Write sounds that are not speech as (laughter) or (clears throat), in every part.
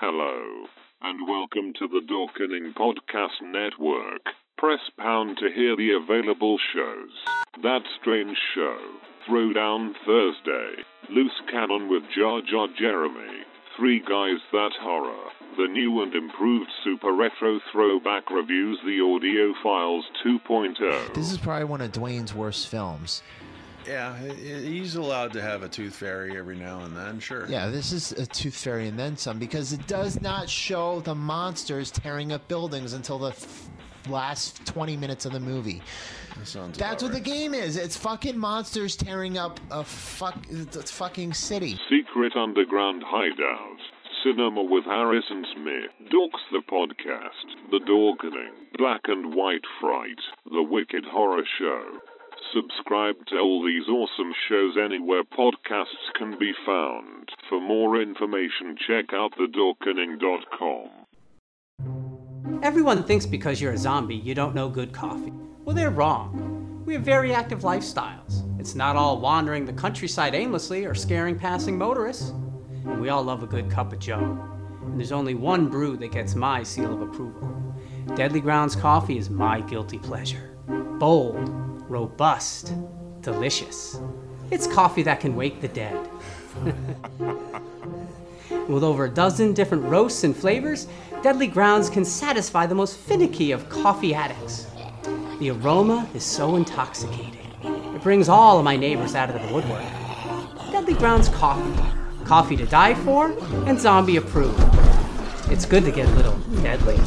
Hello, and welcome to the Dorkening Podcast Network. Press pound to hear the available shows. That Strange Show, Throwdown Thursday, Loose Cannon with Jar Jar Jeremy, Three Guys That Horror, the new and improved Super Retro Throwback Reviews, the Audio Files 2.0. This is probably one of Dwayne's worst films. Yeah, he's allowed to have a tooth fairy every now and then, sure. Yeah, this is a Tooth Fairy and then some because it does not show the monsters tearing up buildings until the f- last 20 minutes of the movie. That sounds That's what about the game is. It's fucking monsters tearing up a fuck, it's fucking city. Secret Underground Hideout. Cinema with Harrison Smith. Dorks the Podcast. The Dorkening. Black and White Fright. The Wicked Horror Show. Subscribe to all these awesome shows anywhere podcasts can be found. For more information, check out thedorkening.com. Everyone thinks because you're a zombie, you don't know good coffee. Well, they're wrong. We have very active lifestyles. It's not all wandering the countryside aimlessly or scaring passing motorists. And we all love a good cup of joe. And there's only one brew that gets my seal of approval. Deadly Grounds coffee is my guilty pleasure. Bold, robust, delicious. It's coffee that can wake the dead. (laughs) With over a dozen different roasts and flavors, Deadly Grounds can satisfy the most finicky of coffee addicts. The aroma is so intoxicating. It brings all of my neighbors out of the woodwork. Deadly Grounds coffee. Coffee to die for and zombie approved. It's good to get a little deadly.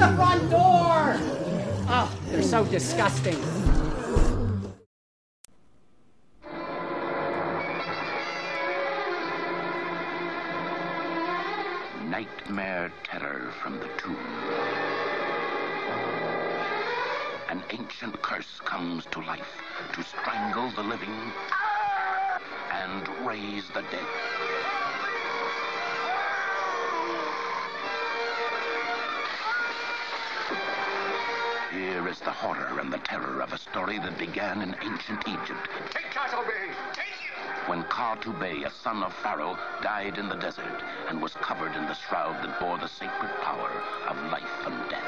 The front door! Oh, they're so disgusting. Nightmare terror from the tomb. An ancient curse comes to life to strangle the living and raise the dead. Is the horror and the terror of a story that began in ancient Egypt Take Tartobey! Take him! when Kartubey, a son of Pharaoh, died in the desert and was covered in the shroud that bore the sacred power of life and death.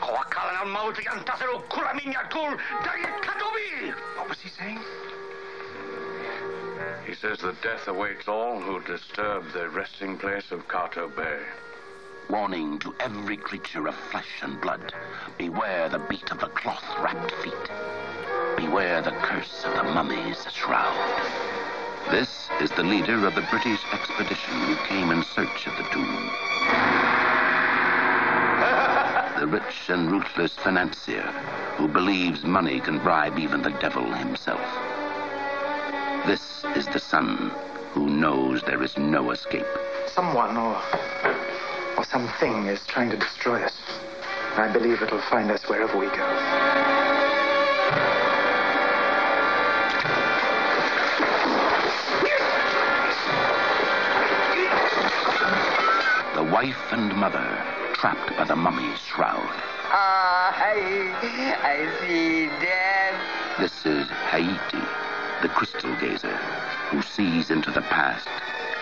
Koakalan al mauti ang tasero kulaminya kul dayet katobi! What was he saying? He says that death awaits all who disturb the resting place of Kato Bay. Warning to every creature of flesh and blood beware the beat of the cloth wrapped feet. Beware the curse of the mummy's shroud. This is the leader of the British expedition who came in search of the tomb. the rich and ruthless financier who believes money can bribe even the devil himself. This is the son who knows there is no escape. Someone or or something is trying to destroy us. I believe it'll find us wherever we go. The wife and mother trapped by the mummy's shroud. Ah, I, I see death. This is Haiti, the crystal gazer, who sees into the past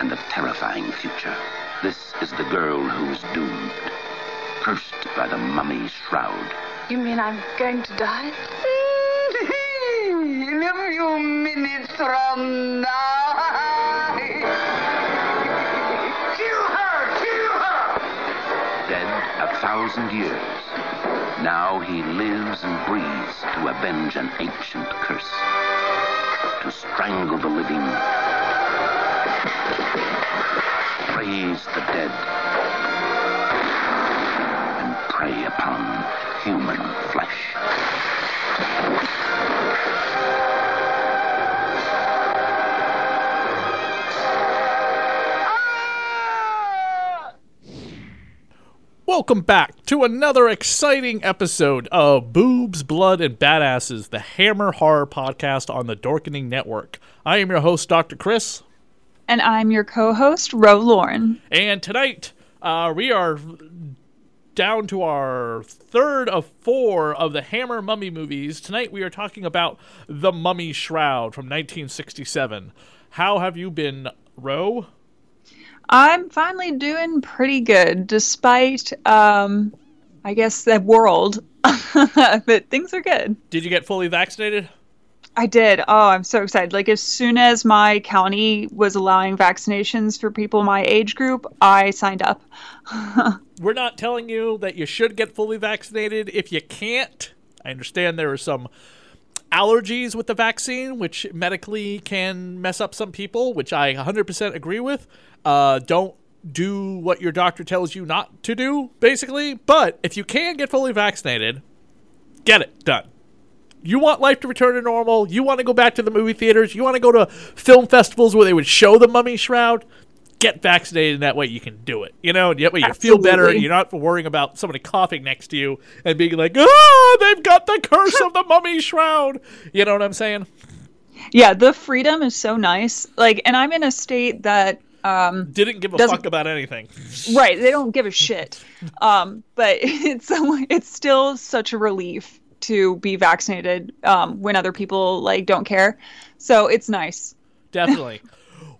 and the terrifying future. This is the girl who's doomed, cursed by the mummy's shroud. You mean I'm going to die? Mm-hmm. (laughs) In a few minutes from now. (laughs) Kill her! Kill her! Dead a thousand years, now he lives and breathes to avenge an ancient curse, to strangle the living, raise the dead, and prey upon human flesh. Welcome back to another exciting episode of Boobs, Blood, and Badasses, the Hammer Horror Podcast on the Dorkening Network. I am your host, Dr. Chris. And I'm your co host, Ro Lauren. And tonight, uh, we are down to our third of four of the Hammer Mummy movies. Tonight, we are talking about The Mummy Shroud from 1967. How have you been, Ro? I'm finally doing pretty good, despite, um, I guess, the world. (laughs) but things are good. Did you get fully vaccinated? I did. Oh, I'm so excited. Like, as soon as my county was allowing vaccinations for people my age group, I signed up. (laughs) We're not telling you that you should get fully vaccinated if you can't. I understand there are some allergies with the vaccine, which medically can mess up some people, which I 100% agree with. Uh, don't do what your doctor tells you not to do, basically. But if you can get fully vaccinated, get it done. You want life to return to normal. You want to go back to the movie theaters. You want to go to film festivals where they would show the mummy shroud. Get vaccinated, and that way you can do it. You know, and that way you Absolutely. feel better. And you're not worrying about somebody coughing next to you and being like, oh they've got the curse of the mummy shroud." You know what I'm saying? Yeah, the freedom is so nice. Like, and I'm in a state that um, didn't give a fuck about anything. right they don't give a shit (laughs) um but (laughs) it's it's still such a relief to be vaccinated um when other people like don't care so it's nice Definitely. (laughs)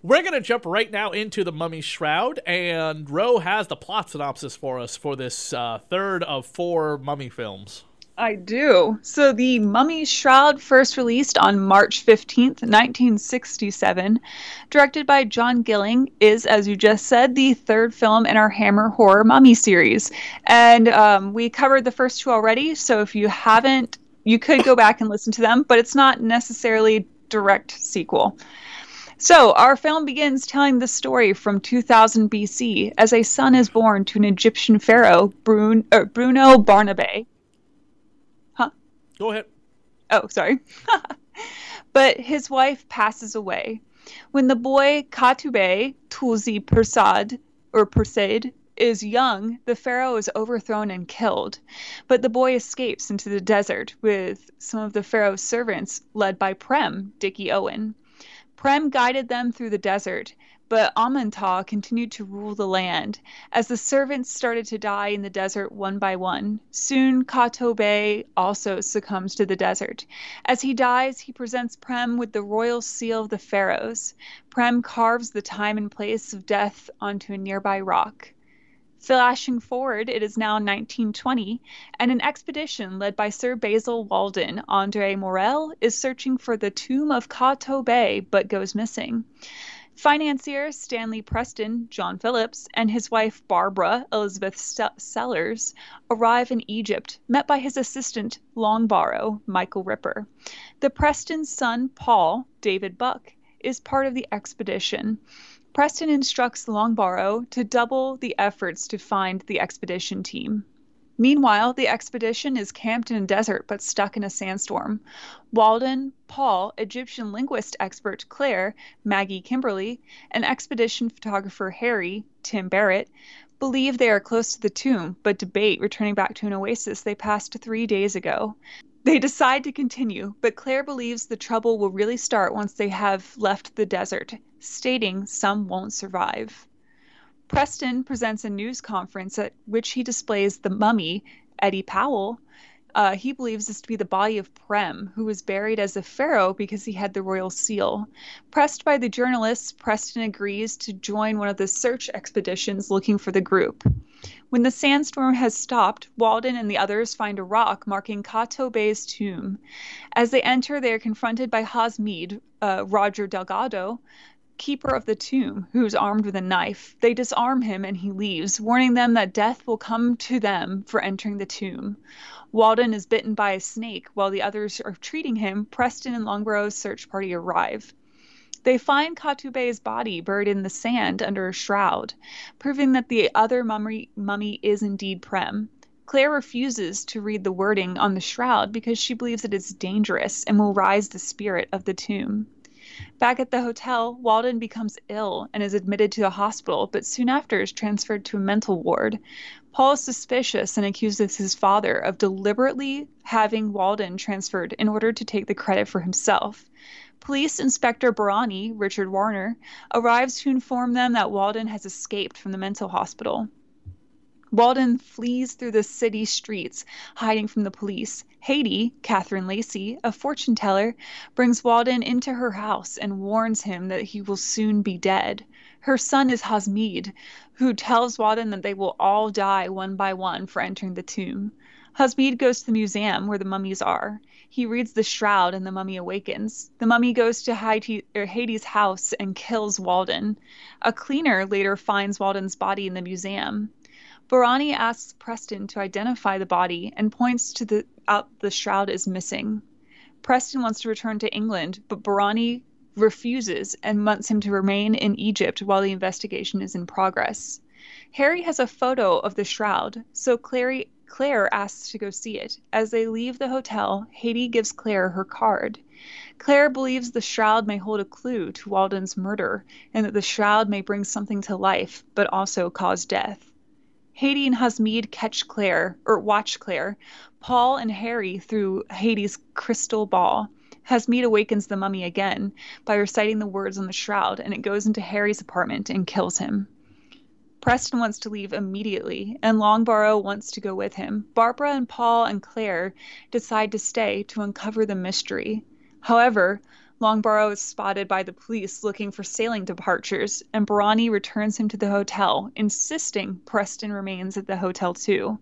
We're going to jump right now into the Mummy Shroud, and Ro has the plot synopsis for us for this uh, third of four Mummy films. I do. So the Mummy Shroud first released on March 15th, 1967, directed by John Gilling, is, as you just said, the third film in our Hammer Horror Mummy series. And um, we covered the first two already, so if you haven't, you could go back and listen to them, but it's not necessarily direct sequel. So, our film begins telling the story from 2000 BC as a son is born to an Egyptian pharaoh, Brun- er, Bruno Barnabé. Huh? Go ahead. Oh, sorry. (laughs) but his wife passes away. When the boy Katube Toolsie Persaud or Persaud is young, the pharaoh is overthrown and killed. But the boy escapes into the desert with some of the pharaoh's servants led by Prem, Dickie Owen. Prem guided them through the desert, but Amuntaw continued to rule the land. As the servants started to die in the desert one by one, soon Katobe also succumbs to the desert. As he dies, he presents Prem with the royal seal of the pharaohs. Prem carves the time and place of death onto a nearby rock. Flashing forward, it is now 1920, and an expedition led by Sir Basil Walden, Andre Morell, is searching for the tomb of Kato Bay but goes missing. Financier Stanley Preston, John Phillips, and his wife Barbara Elizabeth Sellars arrive in Egypt, met by his assistant Longbarrow, Michael Ripper. The Preston's son, Paul, David Buck, is part of the expedition. Preston instructs Longbarrow to double the efforts to find the expedition team. Meanwhile, the expedition is camped in a desert but stuck in a sandstorm. Walden, Paul, Egyptian linguist expert Claire, Maggie Kimberly, and expedition photographer Harry, Tim Barrett, believe they are close to the tomb but debate returning back to an oasis they passed three days ago. They decide to continue, but Claire believes the trouble will really start once they have left the desert, stating some won't survive. Preston presents a news conference at which he displays the mummy, Eddie Powell. Uh, he believes this to be the body of Prem, who was buried as a pharaoh because he had the royal seal. Pressed by the journalists, Preston agrees to join one of the search expeditions looking for the group. When the sandstorm has stopped, Walden and the others find a rock marking Kato Bay's tomb. As they enter, they are confronted by Hasmid, uh, Roger Delgado, keeper of the tomb, who is armed with a knife. They disarm him and he leaves, warning them that death will come to them for entering the tomb. Walden is bitten by a snake while the others are treating him. Preston and Longbarrow's search party arrive. They find Katube's body buried in the sand under a shroud, proving that the other mummy, mummy is indeed Prem. Claire refuses to read the wording on the shroud because she believes it is dangerous and will rise the spirit of the tomb. Back at the hotel, Walden becomes ill and is admitted to a hospital, but soon after is transferred to a mental ward. Paul is suspicious and accuses his father of deliberately having Walden transferred in order to take the credit for himself. Police Inspector Barani, Richard Warner, arrives to inform them that Walden has escaped from the mental hospital. Walden flees through the city streets, hiding from the police. Haiti, Catherine Lacey, a fortune teller, brings Walden into her house and warns him that he will soon be dead. Her son is Hasmid, who tells Walden that they will all die one by one for entering the tomb. Hasmid goes to the museum where the mummies are. He reads the shroud and the mummy awakens. The mummy goes to Haiti's house and kills Walden. A cleaner later finds Walden's body in the museum. Barani asks Preston to identify the body and points to the out the shroud is missing. Preston wants to return to England, but Barani refuses and wants him to remain in Egypt while the investigation is in progress. Harry has a photo of the shroud, so Clary, Claire asks to go see it. As they leave the hotel, Haiti gives Claire her card. Claire believes the shroud may hold a clue to Walden's murder, and that the shroud may bring something to life, but also cause death. Haiti and Hasmid catch Claire, or watch Claire, Paul and Harry through Haiti's crystal ball. Hasmid awakens the mummy again by reciting the words on the shroud, and it goes into Harry's apartment and kills him. Preston wants to leave immediately, and Longbarrow wants to go with him. Barbara and Paul and Claire decide to stay to uncover the mystery. However, Longbarrow is spotted by the police looking for sailing departures, and Barani returns him to the hotel, insisting Preston remains at the hotel too.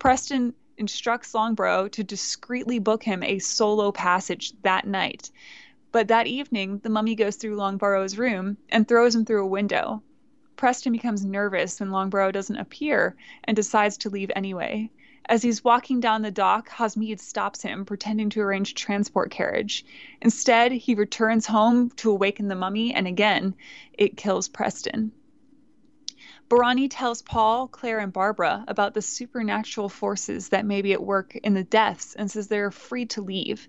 Preston instructs Longbarrow to discreetly book him a solo passage that night. But that evening, the mummy goes through Longbarrow's room and throws him through a window. Preston becomes nervous when Longbarrow doesn't appear and decides to leave anyway. As he's walking down the dock, Hasmid stops him, pretending to arrange a transport carriage. Instead, he returns home to awaken the mummy, and again, it kills Preston. Barani tells Paul, Claire, and Barbara about the supernatural forces that may be at work in the deaths and says they're free to leave.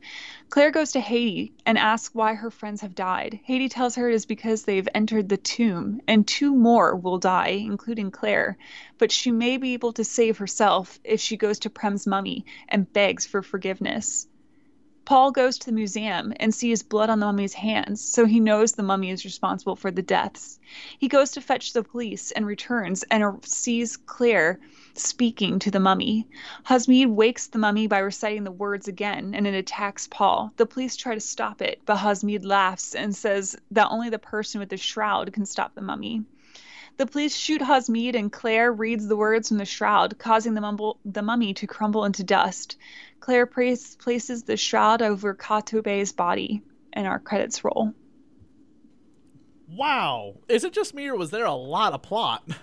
Claire goes to Haiti and asks why her friends have died. Haiti tells her it is because they've entered the tomb, and two more will die, including Claire, but she may be able to save herself if she goes to Prem's mummy and begs for forgiveness. Paul goes to the museum and sees blood on the mummy's hands, so he knows the mummy is responsible for the deaths. He goes to fetch the police and returns and sees Claire speaking to the mummy. Hasmid wakes the mummy by reciting the words again, and it attacks Paul. The police try to stop it, but Hasmid laughs and says that only the person with the shroud can stop the mummy. The police shoot Hasmid, and Claire reads the words from the shroud, causing the, mumble, the mummy to crumble into dust. Claire place, places the shroud over Katube's body, and our credits roll. Wow. Is it just me, or was there a lot of plot? (laughs)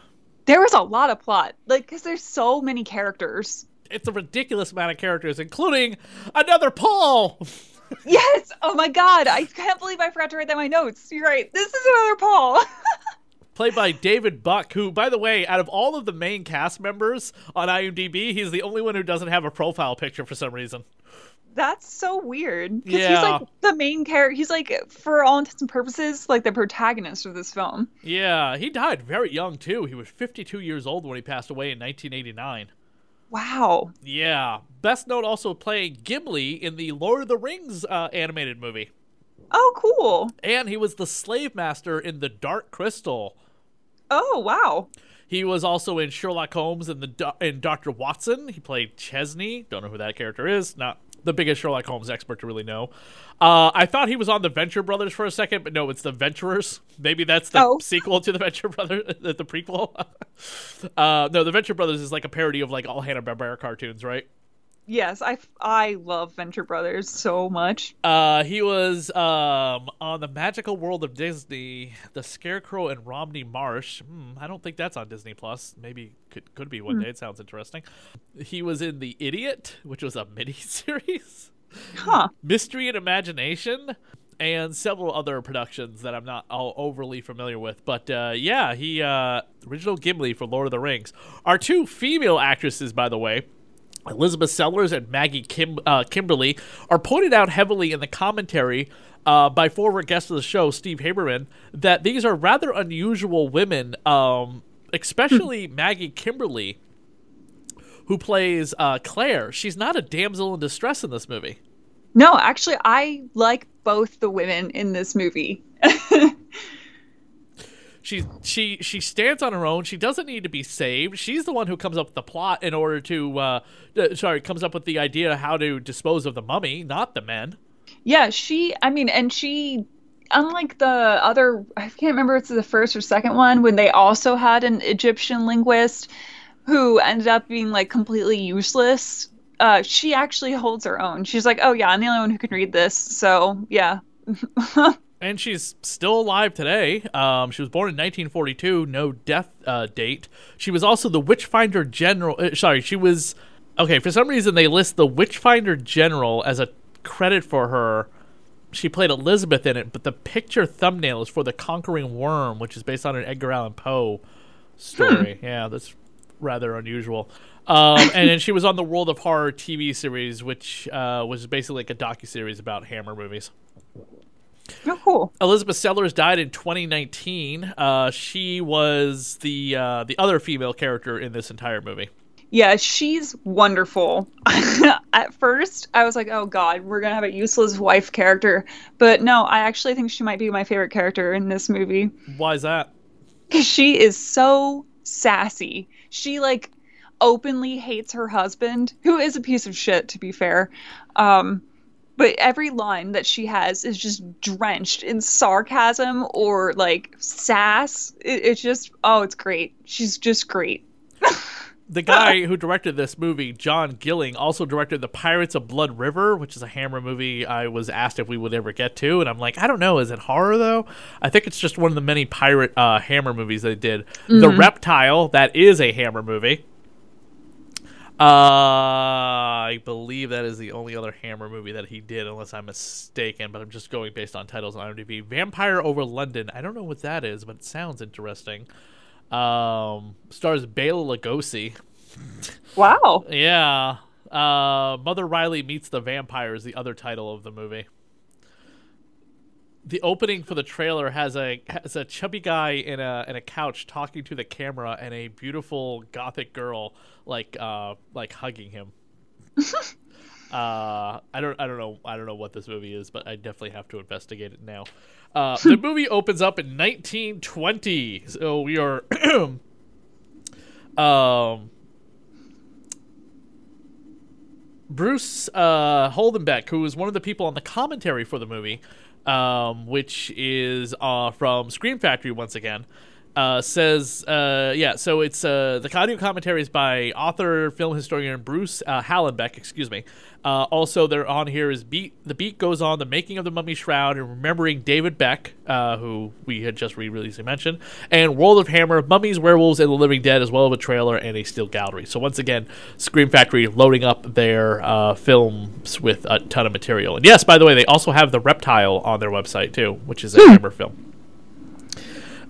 There was a lot of plot. Like, because there's so many characters. It's a ridiculous amount of characters, including another Paul! (laughs) yes! Oh my god, I can't believe I forgot to write that in my notes. You're right. This is another Paul. (laughs) played by David Buck, who, by the way, out of all of the main cast members on IMDb, he's the only one who doesn't have a profile picture for some reason. That's so weird. Yeah. He's like the main character. He's like, for all intents and purposes, like the protagonist of this film. Yeah, he died very young, too. He was 52 years old when he passed away in 1989. Wow. Yeah. Best note also playing Gimli in the Lord of the Rings uh, animated movie. Oh, cool. And he was the slave master in The Dark Crystal. Oh, wow. He was also in Sherlock Holmes and the in Doctor Watson. He played Chesney. Don't know who that character is. Not the biggest Sherlock Holmes expert to really know. Uh, I thought he was on the Venture Brothers for a second, but no, it's the Venturers. Maybe that's the oh. sequel to the Venture Brothers, (laughs) the, the prequel. (laughs) uh, no, the Venture Brothers is like a parody of like all Hanna Barbera cartoons, right? Yes, I I love Venture Brothers so much. Uh, he was um on the Magical World of Disney, The Scarecrow and Romney Marsh. Hmm, I don't think that's on Disney Plus. Maybe could could be one Hmm. day. It sounds interesting. He was in The Idiot, which was a (laughs) mini series. Huh. Mystery and Imagination. And several other productions that I'm not all overly familiar with, but uh, yeah, he uh, original Gimli for Lord of the Rings. Our two female actresses, by the way, Elizabeth Sellars and Maggie Kim, uh, Kimberly are pointed out heavily in the commentary uh, by former guest of the show, Steve Haberman, that these are rather unusual women, um, especially Maggie Kimberly, who plays uh, Claire. She's not a damsel in distress in this movie. No, actually, I like both the women in this movie. (laughs) she she she stands on her own. She doesn't need to be saved. She's the one who comes up with the plot in order to uh, uh, sorry, comes up with the idea how to dispose of the mummy, not the men. Yeah, she I mean, and she unlike the other I can't remember if it's the first or second one when they also had an Egyptian linguist who ended up being like completely useless. Uh, she actually holds her own. She's like, "Oh yeah, I'm the only one who can read this." So, yeah. (laughs) and she's still alive today. Um, she was born in 1942, no death uh, date. She was also the Witchfinder General. Uh, sorry, she was. Okay, for some reason they list the Witchfinder General as a credit for her. She played Elizabeth in it, but the picture thumbnail is for The Conquering Worm, which is based on an Edgar Allan Poe story. Hmm. Yeah, that's rather unusual. Um, and then she was on the World of Horror TV series, which uh, was basically like a docu series about Hammer movies. Oh, cool. Elizabeth Sellars died in 2019. Uh, she was the uh, the other female character in this entire movie. Yeah, she's wonderful. (laughs) At first, I was like, "Oh God, we're gonna have a useless wife character," but no, I actually think she might be my favorite character in this movie. Why is that? Because she is so sassy. She like openly hates her husband, who is a piece of shit, to be fair. Um, but every line that she has is just drenched in sarcasm or like sass. It, it's just oh, it's great. She's just great. the guy (laughs) who directed this movie, John Gilling, also directed The Pirates of Blood River, which is a Hammer movie I was asked if we would ever get to. And I'm like, I don't know. Is it horror, though? I think it's just one of the many pirate uh, Hammer movies they did. Mm-hmm. The Reptile, that is a Hammer movie. Uh, I believe that is the only other Hammer movie that he did, unless I'm mistaken. But I'm just going based on titles on IMDb. Vampire Over London. I don't know what that is, but it sounds interesting. Um, stars Bela Lugosi. Wow. yeah. Uh, Mother Riley meets the vampire is the other title of the movie the opening for the trailer has a has a chubby guy in a in a couch talking to the camera and a beautiful gothic girl like uh like hugging him. (laughs) uh I don't I don't know I don't know what this movie is, but I definitely have to investigate it now. Uh, the (laughs) movie opens up in 1920, so we are (clears throat) um Bruce uh, Holdenbeck, who was one of the people on the commentary for the movie, um, which is uh, from Scream Factory once again. Uh, says, uh, yeah, so it's uh, the audio commentary is by author, film historian Bruce uh, Hallenbeck, excuse me. Uh, also, they're on here is beat. The beat goes on the making of the Mummy Shroud and remembering David Beck, uh, who we had just re-released mentioned, and World of Hammer, Mummies, Werewolves, and the Living Dead, as well as a trailer and a steel gallery. So once again, Scream Factory loading up their uh, films with a ton of material. And yes, by the way, they also have the Reptile on their website too, which is a Hammer film.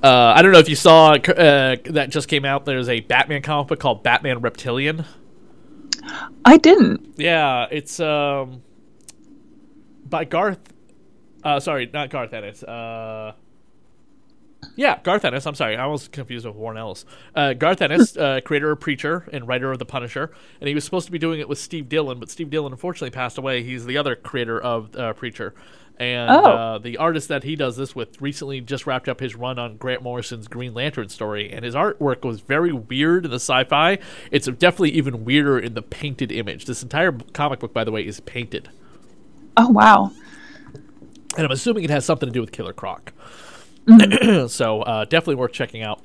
Uh, I don't know if you saw uh, that just came out. There's a Batman comic book called Batman Reptilian. I didn't. Yeah, it's um by Garth. Uh, sorry, not Garth Ennis. Uh, yeah, Garth Ennis. I'm sorry, I was confused with Warren Ellis. Uh, Garth Ennis, uh, creator of Preacher and writer of The Punisher, and he was supposed to be doing it with Steve Dillon, but Steve Dillon unfortunately passed away. He's the other creator of uh, Preacher. And oh. uh, the artist that he does this with recently just wrapped up his run on Grant Morrison's Green Lantern story, and his artwork was very weird in the sci-fi. It's definitely even weirder in the painted image. This entire comic book, by the way, is painted. Oh wow! And I'm assuming it has something to do with Killer Croc. Mm-hmm. (clears throat) so uh, definitely worth checking out.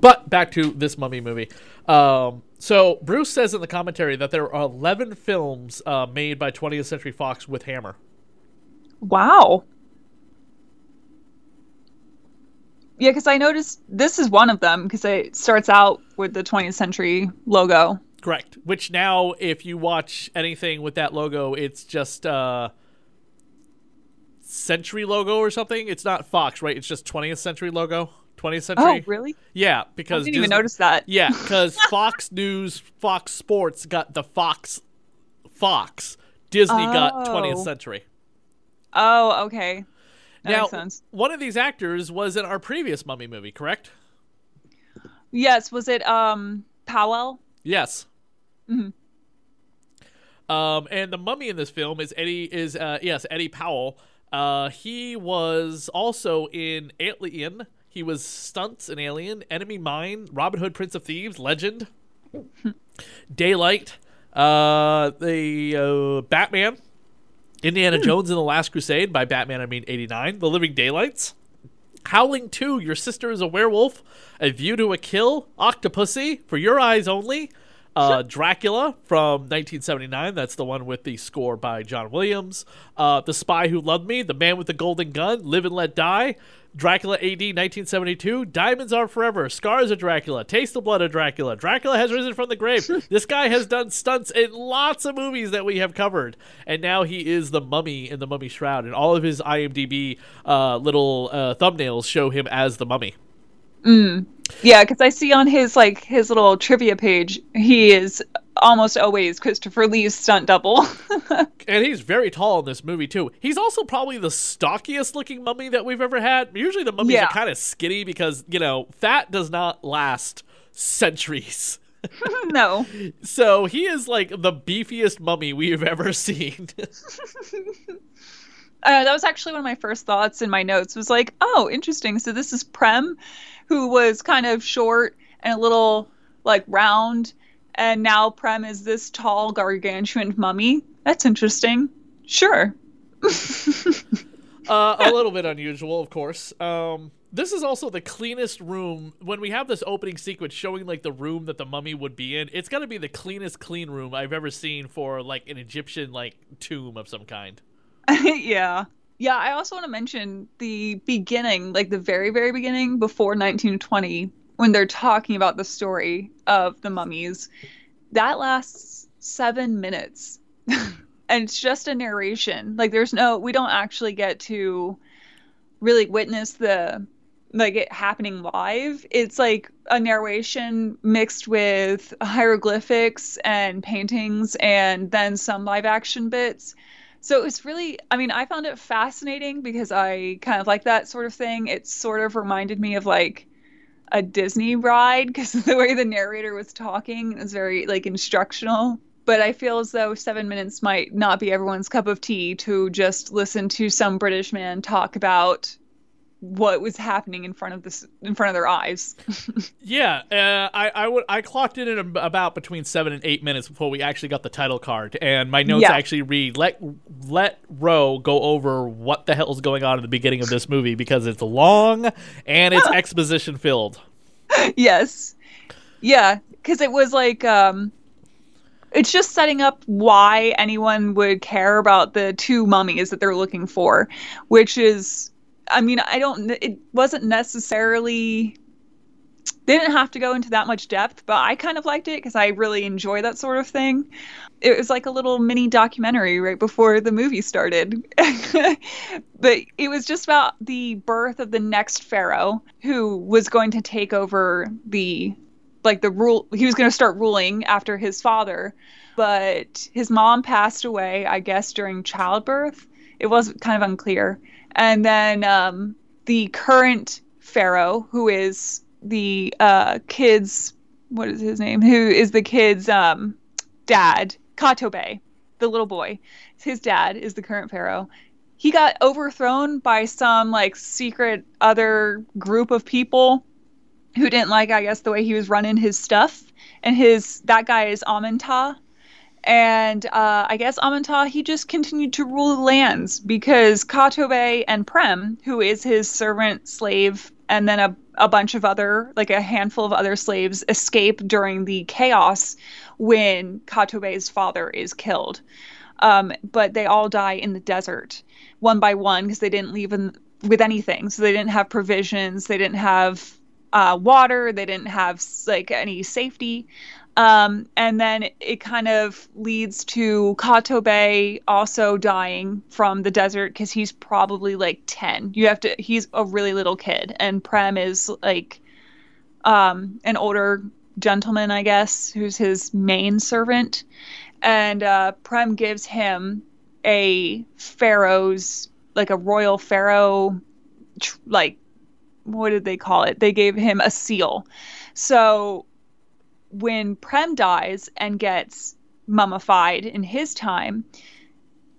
But back to this Mummy movie. Um, so Bruce says in the commentary that there are 11 films uh, made by 20th Century Fox with Hammer. Wow. Yeah, because I noticed this is one of them because it starts out with the 20th century logo. Correct. Which now, if you watch anything with that logo, it's just uh century logo or something. It's not Fox, right? It's just 20th century logo. 20th century. Oh, really? Yeah, because I didn't Disney, even notice that. Yeah, because (laughs) Fox News, Fox Sports got the Fox, Fox. Disney oh. got 20th century. Oh, okay. That now, makes sense. one of these actors was in our previous Mummy movie, correct? Yes, was it um Powell? Yes. Mhm. Um, and the mummy in this film is Eddie is uh, yes Eddie Powell. Uh, he was also in Alien. He was stunts in Alien, Enemy Mine, Robin Hood, Prince of Thieves, Legend, (laughs) Daylight, uh, the uh, Batman, Indiana Jones and the Last Crusade. By Batman, I mean '89. The Living Daylights, Howling 2, Your Sister is a Werewolf, A View to a Kill, Octopussy, For Your Eyes Only, uh, Dracula from 1979. That's the one with the score by John Williams. Uh, the Spy Who Loved Me, The Man with the Golden Gun, Live and Let Die. Dracula AD 1972, Diamonds Are Forever, Scars of Dracula, Taste the Blood of Dracula, Dracula Has Risen from the Grave. (laughs) this guy has done stunts in lots of movies that we have covered, and now he is the mummy in the Mummy Shroud, and all of his IMDb uh, little uh, thumbnails show him as the mummy. Mm. Yeah, because I see on his like his little trivia page, he is almost always Christopher Lee's stunt double. (laughs) and he's very tall in this movie too. He's also probably the stockiest looking mummy that we've ever had. Usually the mummies Yeah. are kind of skinny because you know fat does not last centuries. (laughs) no. (laughs) So he is like the beefiest mummy we've ever seen. Uh, that was actually one of my first thoughts in my notes. Was like, oh, interesting. So this is Prem, who was kind of short and a little like round, and now Prem is this tall, gargantuan mummy. That's interesting. Sure. (laughs) uh, a little bit unusual, of course. Um, this is also the cleanest room. When we have this opening sequence showing like the room that the mummy would be in, it's got to be the cleanest clean room I've ever seen for like an Egyptian like tomb of some kind. (laughs) yeah. Yeah, I also want to mention the beginning, like the very, very beginning before 1920, when they're talking about the story of the mummies. That lasts seven minutes. (laughs) and it's just a narration. Like, there's no, we don't actually get to really witness the, like, it happening live. It's like a narration mixed with hieroglyphics and paintings and then some live action bits. So it was really, I mean, I found it fascinating because I kind of like that sort of thing. It sort of reminded me of like a Disney ride because (laughs) the way the narrator was talking was very like instructional. But I feel as though seven minutes might not be everyone's cup of tea to just listen to some British man talk about what was happening in front of this in front of their eyes. (laughs) Yeah, uh, I I would I clocked in at about between seven and eight minutes before we actually got the title card, and my notes Yeah. actually read let let Ro go over what the hell is going on in the beginning of this movie because it's long and it's (laughs) exposition filled. yes. Yeah, because it was like um it's just setting up why anyone would care about the two mummies that they're looking for, which is I mean, I don't it wasn't necessarily they didn't have to go into that much depth, but I kind of liked it because I really enjoy that sort of thing. It was like a little mini documentary right before the movie started. (laughs) but it was just about the birth of the next pharaoh who was going to take over the like the rule he was going to start ruling after his father but his mom passed away i guess during childbirth it was kind of unclear and then um, the current pharaoh who is the uh, kid's what is his name? Who is the kid's um, dad katobe the little boy. His dad is the current pharaoh. He got overthrown by some like secret other group of people who didn't like i guess the way he was running his stuff. And his that guy is amantah and uh, I guess Amantah he just continued to rule the lands because Katobe and Prem, who is his servant slave, and then a, a bunch of other like a handful of other slaves escape during the chaos when Katobe's father is killed. Um, but they all die in the desert one by one because they didn't leave in, with anything. So they didn't have provisions, they didn't have uh, water, they didn't have like any safety. Um, and then it kind of leads to Katobe also dying from the desert because he's probably like 10. You have to, he's a really little kid. And Prem is like um, an older gentleman, I guess, who's his main servant. And uh, Prem gives him a pharaoh's like a royal pharaoh, tr- like what did they call it? They gave him a seal. So when Prem dies and gets mummified in his time,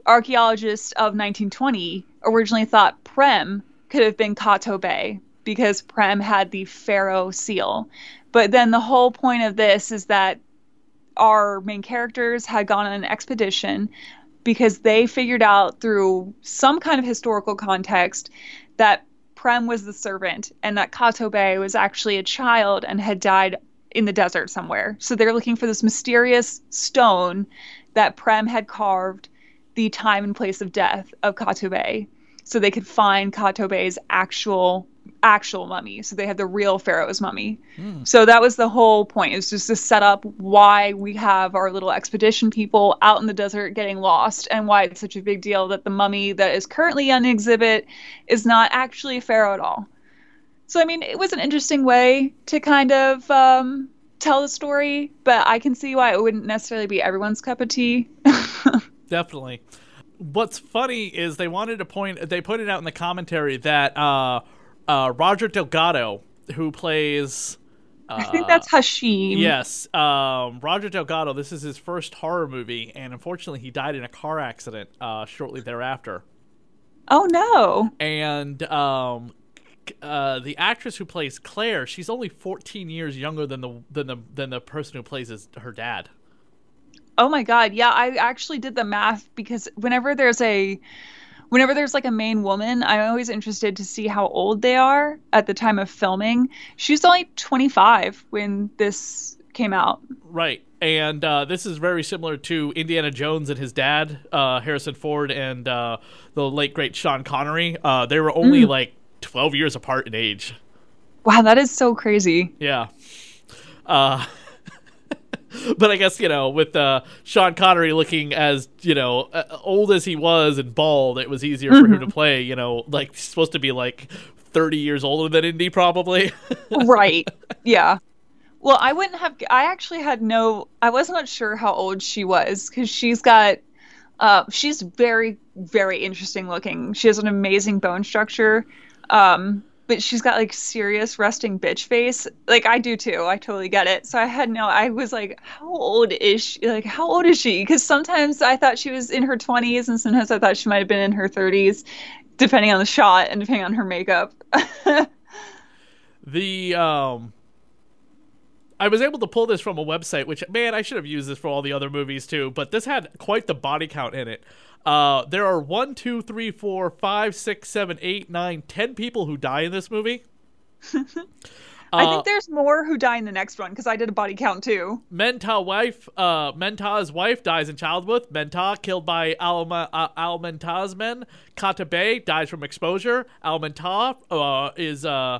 archaeologists of 1920 originally thought Prem could have been Kato Bey because Prem had the pharaoh seal. But then the whole point of this is that our main characters had gone on an expedition because they figured out through some kind of historical context that Prem was the servant and that Kato Bey was actually a child and had died in the desert somewhere. So they're looking for this mysterious stone that Prem had carved the time and place of death of Kato so they could find Kato actual actual mummy. So they had the real pharaoh's mummy. Mm. So that was the whole point. It was just to set up why we have our little expedition people out in the desert getting lost and why it's such a big deal that the mummy that is currently on exhibit is not actually a pharaoh at all. So I mean, it was an interesting way to kind of um, tell the story, but I can see why it wouldn't necessarily be everyone's cup of tea. (laughs) Definitely. What's funny is they wanted to point. They put it out in the commentary that uh, uh, Roger Delgado, who plays. Uh, I think that's Hashim. Yes, um, Roger Delgado. This is his first horror movie, and unfortunately, he died in a car accident uh, shortly thereafter. Oh no! And um, uh, the actress who plays Claire, she's only 14 years younger than the than the than the person who plays his, her dad. Oh my god, yeah, I actually did the math because whenever there's a whenever there's like a main woman, I'm always interested to see how old they are at the time of filming. She's only 25 when this came out. Right. And uh, this is very similar to Indiana Jones and his dad, uh, Harrison Ford, and uh, the late great Sean Connery. Uh, they were only Mm. like 12 years apart in age. Wow, that is so crazy. Yeah. Uh, (laughs) but I guess you know, with uh, Sean Connery looking as you know uh, old as he was and bald, it was easier for him to Mhm. play. You know, like supposed to be like thirty years older than Indy, probably. (laughs) right. Yeah. Well, I wouldn't have. I actually had no. I was not sure how old she was because she's got. Uh, she's very, very interesting looking. She has an amazing bone structure. Um, but she's got like serious resting bitch face. Like I do too. I totally get it. So I had no. I was like, how old is she? Like how old is she? Because sometimes I thought she was in her twenties, and sometimes I thought she might have been in her thirties, depending on the shot and depending on her makeup. (laughs) the um I was able to pull this from a website, which man, I should have used this for all the other movies too. But this had quite the body count in it. Uh, there are one, two, three, four, five, six, seven, eight, nine, ten people who die in this movie. (laughs) I Uh, think there's more who die in the next one because I did a body count too. Menta wife, uh, Menta's wife dies in childbirth. Menta killed by Alma, uh, Almenta's men. Katabe dies from exposure. Almenta uh, is uh,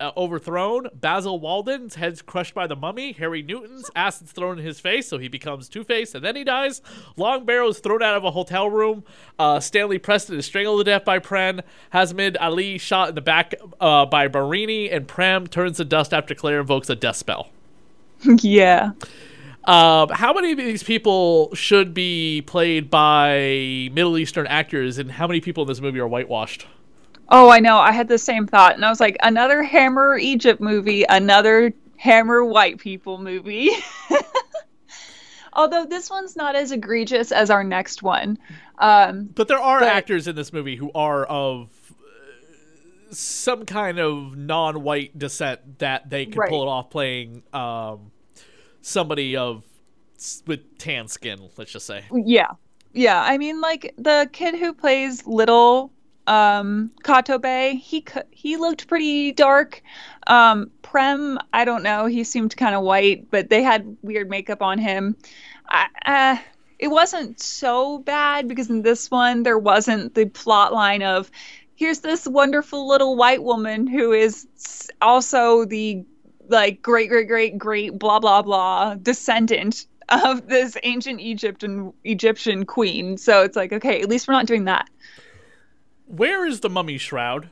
uh, overthrown. Basil Walden's head's crushed by the mummy. Harry Newton's acid's thrown in his face, so he becomes Two Face, and then he dies. Long Barrow's thrown out of a hotel room. Uh, Stanley Preston is strangled to death by Prem. Hasmid Ali shot in the back uh, by Barani, and Prem turns to dust after Claire invokes a death spell. (laughs) yeah. Um, how many of these people should be played by Middle Eastern actors, and how many people in this movie are whitewashed? Oh, I know. I had the same thought, and I was like, another Hammer Egypt movie, another Hammer white people movie. (laughs) Although this one's not as egregious as our next one. Um, But there are But- actors in this movie who are of uh, some kind of non-white descent that they could pull it off playing um, somebody of with tan skin. Let's just say. yeah, yeah. I mean, like the kid who plays little um, Kato Bay, he he looked pretty dark. Um, Prem, I don't know. He seemed kind of white, but they had weird makeup on him. I, uh, it wasn't so bad because in this one there wasn't the plot line of here's this wonderful little white woman who is also the like great great great great blah blah blah descendant of this ancient Egypt and Egyptian queen. So it's like okay, at least we're not doing that. Where is the mummy shroud?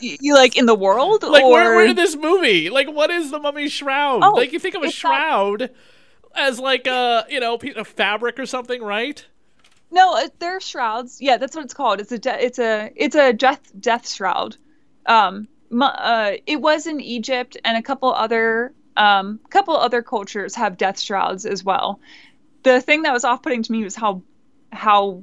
You, like in the world Like or where, where in this movie? Like what is the mummy shroud? Oh, like you think of a shroud as like a you know piece of fabric or something, right? No, uh, they're shrouds. Yeah, that's what it's called. It's a de- it's a it's a death death shroud. Um, uh, it was in Egypt and a couple other um couple other cultures have death shrouds as well. The thing that was off-putting to me was how how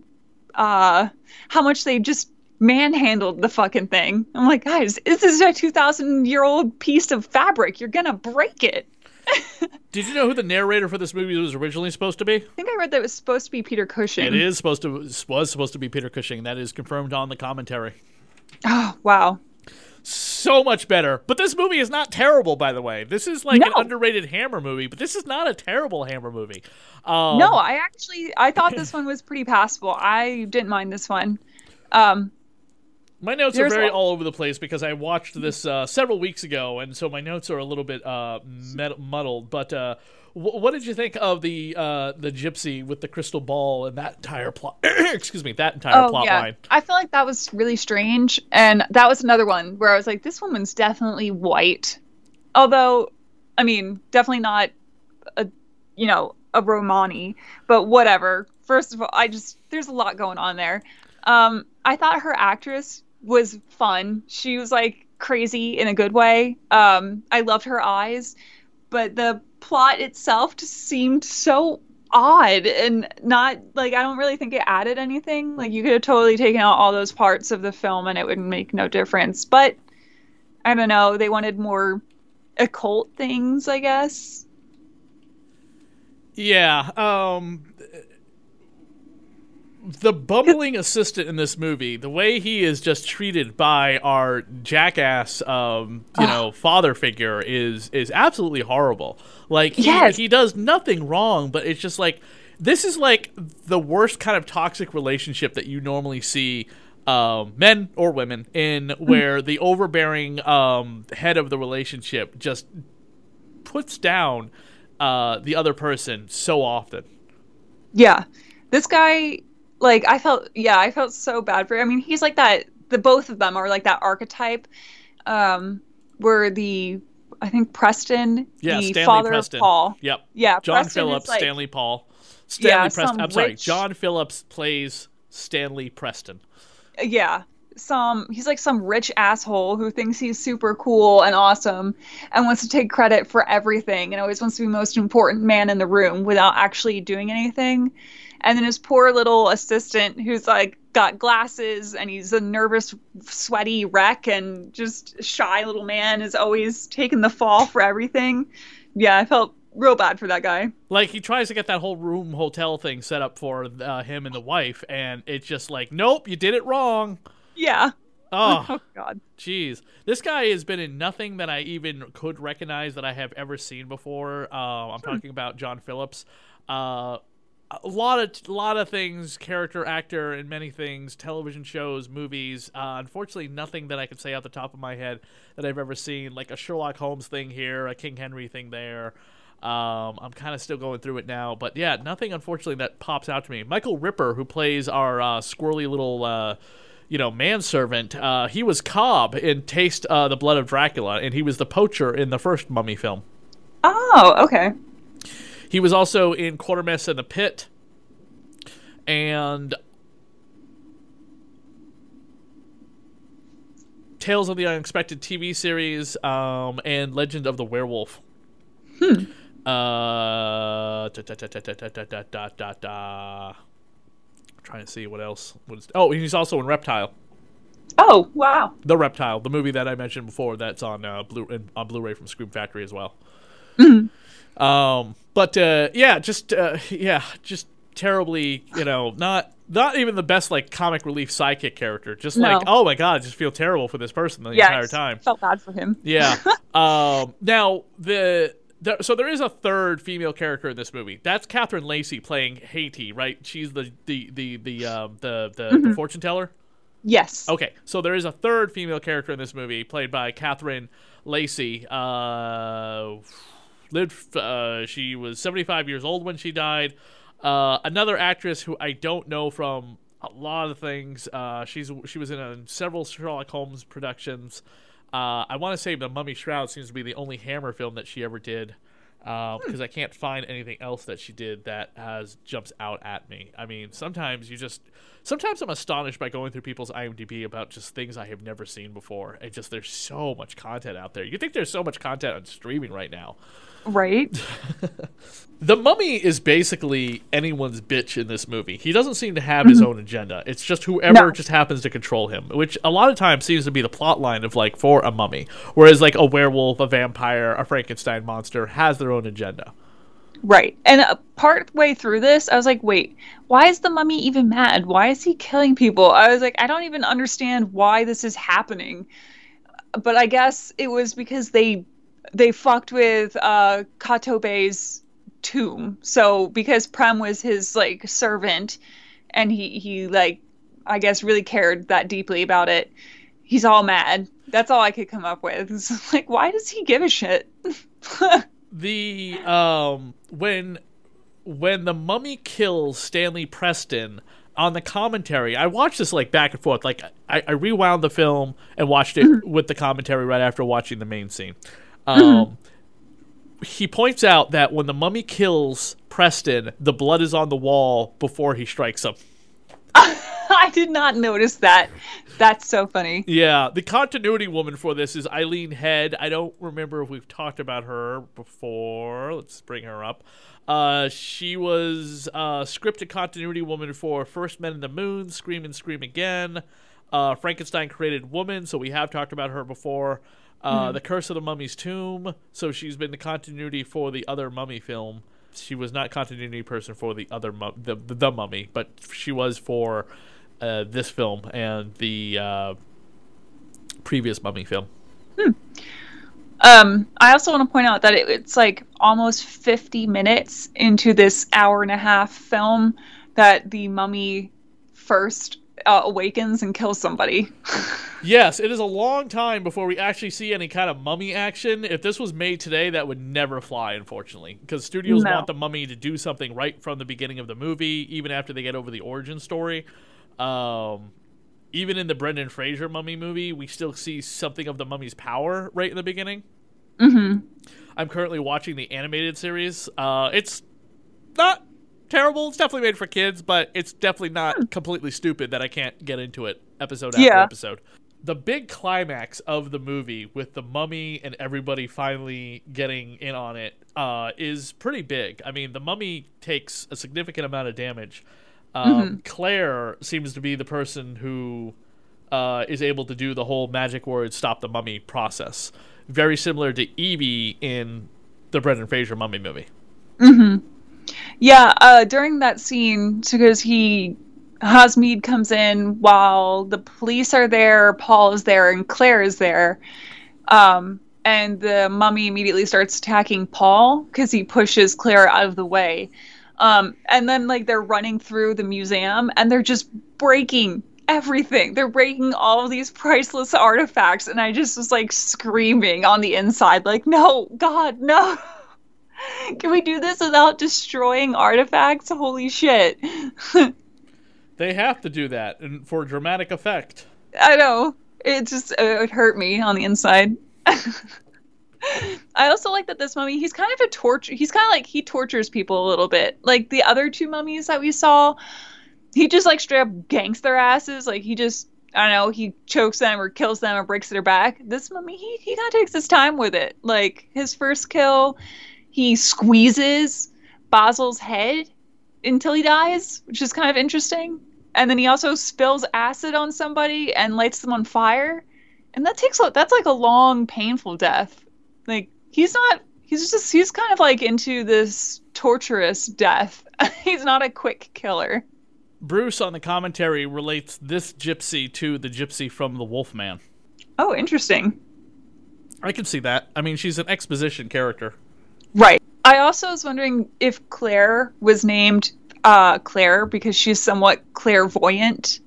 uh how much they just manhandled the fucking thing. I'm like, guys, this is a 2,000 year old piece of fabric. You're gonna break it. (laughs) Did you know who the narrator for this movie was originally supposed to be? I think I read that it was supposed to be Peter Cushing. It is supposed to was supposed to be Peter Cushing. That is confirmed on the commentary. Oh wow. So much better. But this movie is not terrible, by the way. This is like No. an underrated Hammer movie, but this is not a terrible Hammer movie. Um, no, I actually I thought this one was pretty passable. I didn't mind this one. Um, My notes There's are very all over the place because I watched this uh, several weeks ago, and so my notes are a little bit uh, med- muddled. But uh, wh- what did you think of the uh, the gypsy with the crystal ball and that entire plot? (clears throat) excuse me, that entire oh plot yeah, line. I feel like that was really strange, and that was another one where I was like, this woman's definitely white. Although, I mean, definitely not a you know a Romani, but whatever. First of all, I just there's a lot going on there. Um, I thought her actress was fun. She was like crazy in a good way. Um, I loved her eyes, but the plot itself just seemed so odd and not like I don't really think it added anything. Like you could have totally taken out all those parts of the film and it would make no difference. But I don't know, they wanted more occult things, I guess. Yeah. Um, the bumbling assistant in this movie, the way he is just treated by our jackass, um, you know, father figure is is absolutely horrible. Like he, Yes. he does nothing wrong, but it's just like this is like the worst kind of toxic relationship that you normally see. Um, men or women in where the overbearing um, head of the relationship just puts down uh, the other person so often. Yeah. This guy like I felt yeah, I felt so bad for I mean, he's like that the both of them are like that archetype um where the I think Preston, Yeah, the Stanley father Preston. of Paul. Yep. Yeah, John Preston Phillips, like- Stanley Paul. Stanley Yeah, Preston. I'm sorry. John Phillips plays Stanley Preston. yeah some he's like some rich asshole who thinks he's super cool and awesome and wants to take credit for everything and always wants to be most important man in the room without actually doing anything and then his poor little assistant who's like got glasses and he's a nervous sweaty wreck and just shy little man is always taking the fall for everything. Yeah i felt real bad for that guy. Like he tries to get that whole room hotel thing set up for uh, him and the wife, and it's just like, nope, you did it wrong. yeah. Oh, (laughs) oh god. Jeez, this guy has been in nothing that I even could recognize that I have ever seen before. Uh, I'm talking about John Phillips. Uh, a lot of lot of things, character actor in many things, television shows, movies. Uh, unfortunately, nothing that I could say off the top of my head that I've ever seen, like a Sherlock Holmes thing here, a King Henry thing there. Um, I'm kind of still going through it now, but yeah, nothing unfortunately that pops out to me. Michael Ripper, who plays our uh, squirrely little. Uh, you know, manservant. Uh, he was Cobb in Taste uh, the Blood of Dracula, and he was the poacher in the first Mummy film. oh okay he was also in Quatermass and the Pit, and Tales of the Unexpected TV series, um, and Legend of the Werewolf. Hmm. Uh, trying to see what else. What is, oh, he's also in Reptile. Oh wow! The Reptile, the movie that I mentioned before, that's on uh, on Blu-ray from Scream Factory as well. Mm-hmm. Um, but uh, yeah, just uh, yeah, just terribly, you know, not not even the best like comic relief sidekick character. Just No. like, oh my god, I just feel terrible for this person the yeah entire time. felt bad for him Yeah. (laughs) um, now the. The, so there is a third female character in this movie. That's Catherine Lacey playing Haiti, right? She's the the the the um, the, the, the Mhm. fortune teller. yes Okay, so there is a third female character in this movie, played by Catherine Lacey. Uh, lived. Uh, she was 75 years old when she died. Uh, another actress who I don't know from a lot of things. Uh, she's she was in uh several Sherlock Holmes productions. Uh, I want to say the Mummy Shroud seems to be the only Hammer film that she ever did. because I can't find anything else that she did that has jumps out at me. I mean, sometimes you just sometimes I'm astonished by going through people's IMDb about just things I have never seen before. And just there's so much content out there. You think there's so much content on streaming right now. Right. (laughs) the mummy is basically anyone's bitch in this movie. He doesn't seem to have his Mhm. own agenda. It's just whoever No. just happens to control him, which a lot of times seems to be the plot line of like for a mummy. Whereas like a werewolf, a vampire, a Frankenstein monster has their own agenda. Right. And uh, part way through this, I was like, wait, why is the mummy even mad? Why is he killing people? I was like, I don't even understand why this is happening. But I guess it was because they they fucked with uh Kah-to-Bey's tomb. So because Prem was his like servant and he he like I guess really cared that deeply about it. He's all mad. That's all I could come up with. (laughs) It's like why does he give a shit? (laughs) the um when when the mummy kills Stanley Preston on the commentary, I watched this like back and forth. Like I, I rewound the film and watched it with the commentary right after watching the main scene. Um, He points out that when the mummy kills Preston, the blood is on the wall before he strikes him. (laughs) I did not notice that. That's so funny. Yeah, the continuity woman for this is Eileen Head. I don't remember if we've talked about her before. Let's bring her up. Uh, she was uh, scripted continuity woman for First Men in the Moon, Scream and Scream Again, uh, Frankenstein Created Woman, so we have talked about her before. Uh, Mhm. The Curse of the Mummy's Tomb, so she's been the continuity for the other Mummy film. She was not continuity person for the other mu- the, the the Mummy, but she was for uh, this film and the uh, previous Mummy film. Um, I also want to point out that it, it's like almost 50 minutes into this hour and a half film that the mummy first uh, awakens and kills somebody. (laughs) Yes, it is a long time before we actually see any kind of mummy action. If this was made today, that would never fly, unfortunately, because studios No. want the mummy to do something right from the beginning of the movie, even after they get over the origin story. Um, even in the Brendan Fraser mummy movie, we still see something of the mummy's power right in the beginning. hmm I'm currently watching the animated series. Uh, it's not terrible. It's definitely made for kids, but it's definitely not completely stupid that I can't get into it episode after Yeah. episode. The big climax of the movie with the mummy and everybody finally getting in on it uh, is pretty big. I mean, the mummy takes a significant amount of damage. Um, Claire seems to be the person who uh, is able to do the whole magic word stop the mummy process. Very similar to Evie in the Brendan Fraser mummy movie. hmm Yeah, uh, during that scene, because he Hasmid comes in while the police are there, Paul is there, and Claire is there. Um, and the mummy immediately starts attacking Paul because he pushes Claire out of the way. Um, and then like they're running through the museum and they're just breaking everything. They're breaking all of these priceless artifacts, and I just was like screaming on the inside, like, "No, God, no!" (laughs) (laughs) Can we do this without destroying artifacts? Holy shit. (laughs) They have to do that and for dramatic effect. I know. It just uh, it hurt me on the inside. (laughs) I also like that this mummy, he's kind of a torture he's kind of like he tortures people a little bit. Like the other two mummies that we saw, he just like straight up ganks their asses. Like he just I don't know, he chokes them or kills them or breaks their back. This mummy, he he kind of takes his time with it. Like his first kill, he squeezes Basil's head until he dies, which is kind of interesting. And then he also spills acid on somebody and lights them on fire. And that takes a, that's like a long, painful death. Like he's not he's just he's kind of like into this torturous death. (laughs) he's not a quick killer. Bruce on the commentary relates this gypsy to the gypsy from The Wolfman. Oh, interesting. I can see that. I mean, she's an exposition character. Right. I also was wondering if Claire was named uh, Claire because she's somewhat clairvoyant.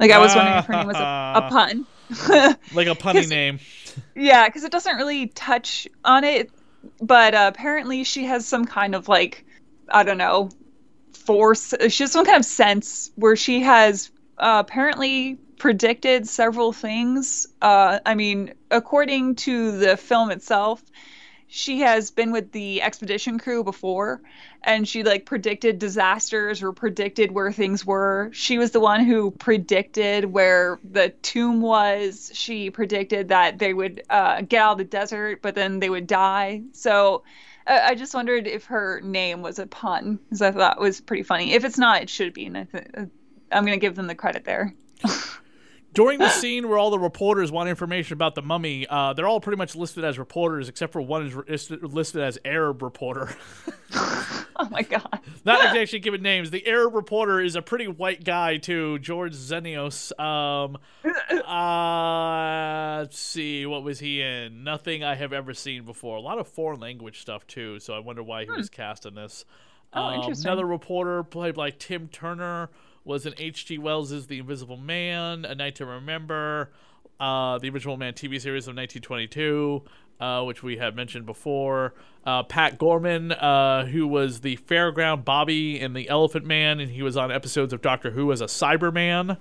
Like I was wondering if her name was a, a pun. (laughs) like a punny name. Yeah, because it doesn't really touch on it, but uh, apparently she has some kind of like, I don't know, force. She has some kind of sense where she has uh, apparently predicted several things. Uh, I mean, according to the film itself, she has been with the expedition crew before and she like predicted disasters or predicted where things were. She was the one who predicted where the tomb was. She predicted that they would uh, get out of the desert, but then they would die. So I just wondered if her name was a pun because I thought it was pretty funny. If it's not, it should be. And I I'm going to give them the credit there. During the (laughs) scene where all the reporters want information about the mummy, uh, they're all pretty much listed as reporters, except for one is listed as Arab reporter. (laughs) oh my god! (laughs) Not actually given names. The Arab reporter is a pretty white guy too, George Xenios. Um, uh, let's see, what was he in? Nothing I have ever seen before. A lot of foreign language stuff too. So I wonder why he hmm. was cast in this. Oh, um, interesting. Another reporter played by Tim Turner was in H.G. Wells's The Invisible Man, A Night to Remember, uh, the original Man TV series of 1922, uh, which we have mentioned before. Uh, Pat Gorman, uh, who was the Fairground Bobby in The Elephant Man, and he was on episodes of Doctor Who as a Cyberman.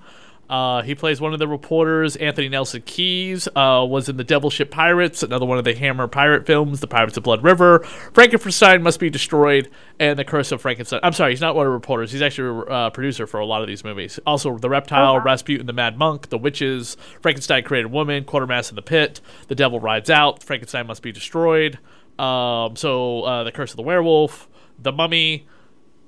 Uh, he plays one of the reporters. Anthony Nelson Keys uh, was in The Devil Ship Pirates, another one of the Hammer pirate films, The Pirates of Blood River. Frankenstein Must Be Destroyed, and The Curse of Frankenstein. I'm sorry, he's not one of the reporters. He's actually a uh, producer for a lot of these movies. Also, The Reptile, wow. Rasputin the Mad Monk, The Witches, Frankenstein Created Woman, Quatermass in the Pit, The Devil Rides Out, Frankenstein Must Be Destroyed. Um, so, uh, The Curse of the Werewolf, The Mummy,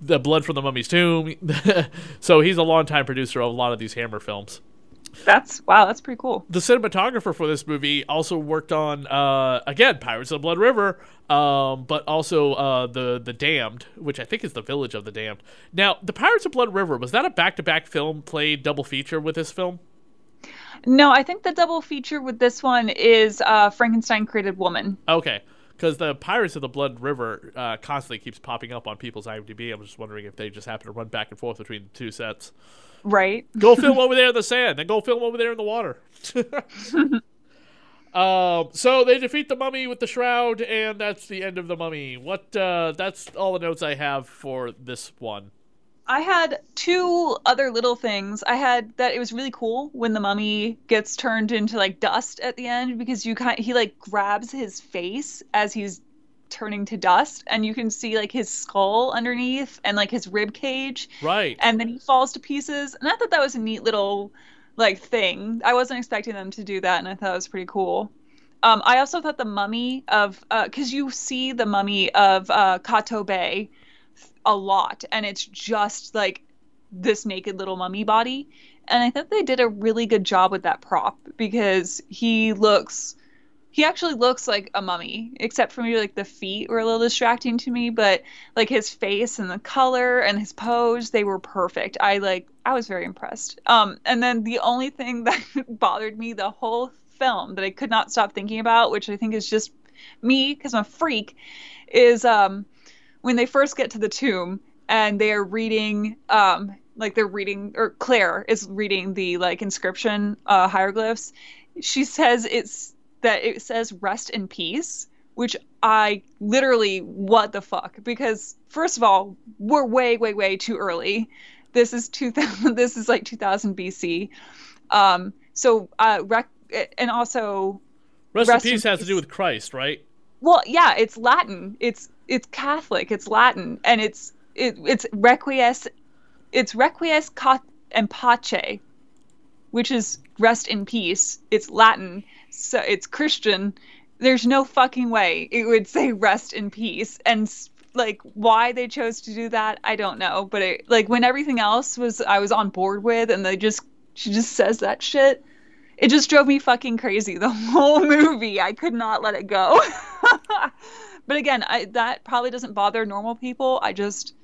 the blood from the mummy's tomb. (laughs) so he's a longtime producer of a lot of these Hammer films. That's wow, that's pretty cool. The cinematographer for this movie also worked on uh, again Pirates of the Blood River, um, but also uh, the the Damned, which I think is the Village of the Damned. Now, the Pirates of Blood River was that a back to back film played double feature with this film? No, I think the double feature with this one is uh, Frankenstein created woman. Okay because the Pirates of the Blood River uh, constantly keeps popping up on people's IMDb. I'm just wondering if they just happen to run back and forth between the two sets. Right. (laughs) Go film over there in the sand, then go film over there in the water. (laughs) um, so they defeat the mummy with the shroud, and that's the end of the mummy. What? Uh, that's all the notes I have for this one. I had two other little things. I had that it was really cool when the mummy gets turned into like dust at the end because you kind he like grabs his face as he's turning to dust and you can see like his skull underneath and like his rib cage. Right. And then he falls to pieces. And I thought that was a neat little like thing. I wasn't expecting them to do that and I thought it was pretty cool. Um, I also thought the mummy of because uh, you see the mummy of uh, Kah-to-Bey a lot and it's just like this naked little mummy body. And i think they did a really good job with that prop because he looks he actually looks like a mummy except for maybe like the feet were a little distracting to me but like his face and the color and his pose they were perfect. I like i was very impressed. Um and then the only thing (laughs) that bothered me the whole film that i could not stop thinking about which i think is just me because i'm a freak is um when they first get to the tomb and they are reading um like they're reading or Claire is reading the like inscription uh hieroglyphs she says it's that it says rest in peace which I literally what the fuck? Because first of all we're way way way too early. This is 2000 (laughs) this is like 2000 BC um so uh rec- and also rest, rest in peace in has peace. to do with Christ right? Well yeah it's Latin. It's it's Catholic, it's Latin, and it's it, it's requies, it's requiescat and pace, which is rest in peace. It's Latin, so it's Christian. There's no fucking way it would say rest in peace, and like why they chose to do that, I don't know. But it, like when everything else was I was on board with, and they just she just says that shit. It just drove me fucking crazy the (laughs) whole movie. I could not let it go. (laughs) But again, I, that probably doesn't bother normal people. I just,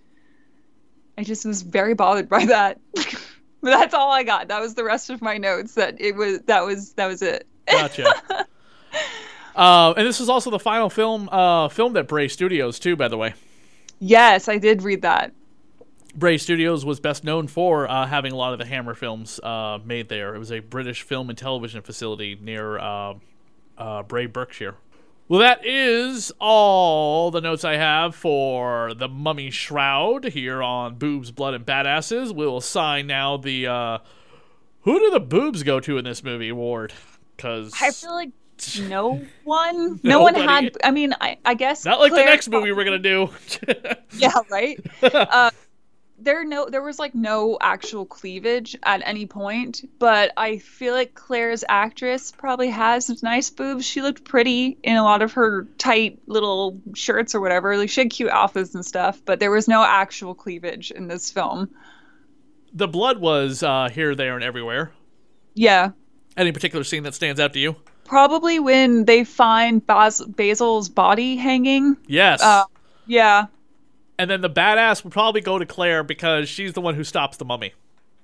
I just was very bothered by that. (laughs) but that's all I got. That was the rest of my notes. That it was that was that was it. Gotcha. (laughs) uh, and this is also the final film uh, filmed at Bray Studios too, by the way. Yes, I did read that. Bray Studios was best known for uh, having a lot of the Hammer films uh, made there. It was a British film and television facility near uh, uh Bray, Berkshire. Well, that is all the notes I have for the Mummy Shroud here on Boobs, Blood, and Badasses. We'll assign now the. Uh, who do the boobs go to in this movie, Ward? Because I feel like no (laughs) one, no one had. I mean, I, I guess Not like Claire the next movie we're gonna do. (laughs) yeah, right. (laughs) uh, there no there was like no actual cleavage at any point, but I feel like Claire's actress probably has some nice boobs. She looked pretty in a lot of her tight little shirts or whatever. Like she had cute outfits and stuff, but there was no actual cleavage in this film. the blood was uh, here, there, and everywhere. Yeah. Any particular scene that stands out to you? Probably when they find Bas- Basil's body hanging. Yes. Uh, yeah. And then the badass would probably go to Claire because she's the one who stops the mummy.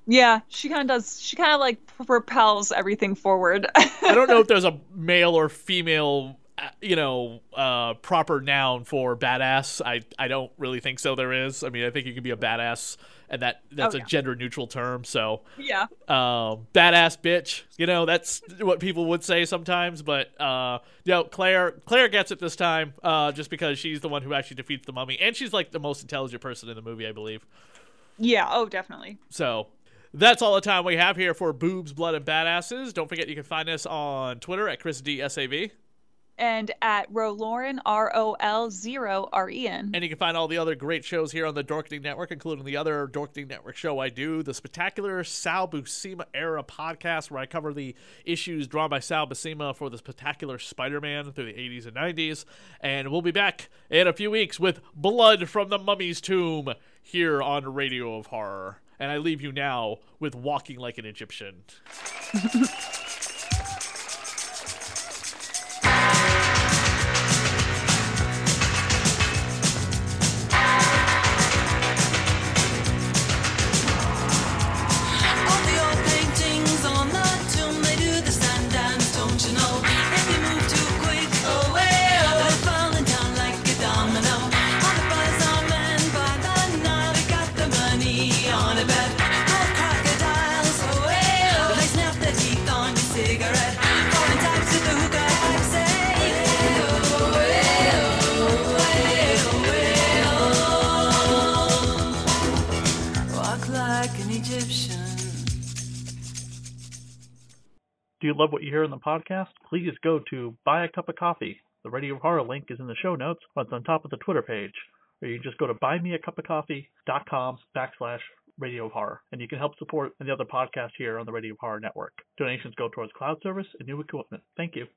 Yeah, she kind of does. She kind of like propels everything forward. I don't know if (laughs) there's a male or female, you know, uh, proper noun for badass. I I don't really think so. There is. I mean, I think you can be a badass, and that that's Oh, a yeah. gender neutral term. So, yeah. um, badass bitch. You know, that's what people would say sometimes. But uh, you know, Claire Claire gets it this time, uh, just because she's the one who actually defeats the mummy, and she's like the most intelligent person in the movie, I believe. Yeah. Oh, definitely. So that's all the time we have here for Boobs, Blood, and Badasses. Don't forget you can find us on Twitter at Chris D S A V. And at Rolauren, R O L zero R E N. And you can find all the other great shows here on the Dorkening Network, including the other Dorkening Network show I do, the Spectacular Sal Buscema era podcast, where I cover the issues drawn by Sal Buscema for the Spectacular Spider-Man through the 80s and 90s. And we'll be back in a few weeks with Blood from the Mummy's Tomb here on Radio of Horror. And I leave you now with Walking Like an Egyptian. (laughs) you love what you hear in the podcast? Please go to Buy a Cup of Coffee. The Radio Horror link is in the show notes, but it's on top of the Twitter page. Or you can just go to buymeacupofcoffee.com backslash Radio Horror, and you can help support the other podcast here on the Radio Horror Network. Donations go towards cloud service and new equipment. Thank you.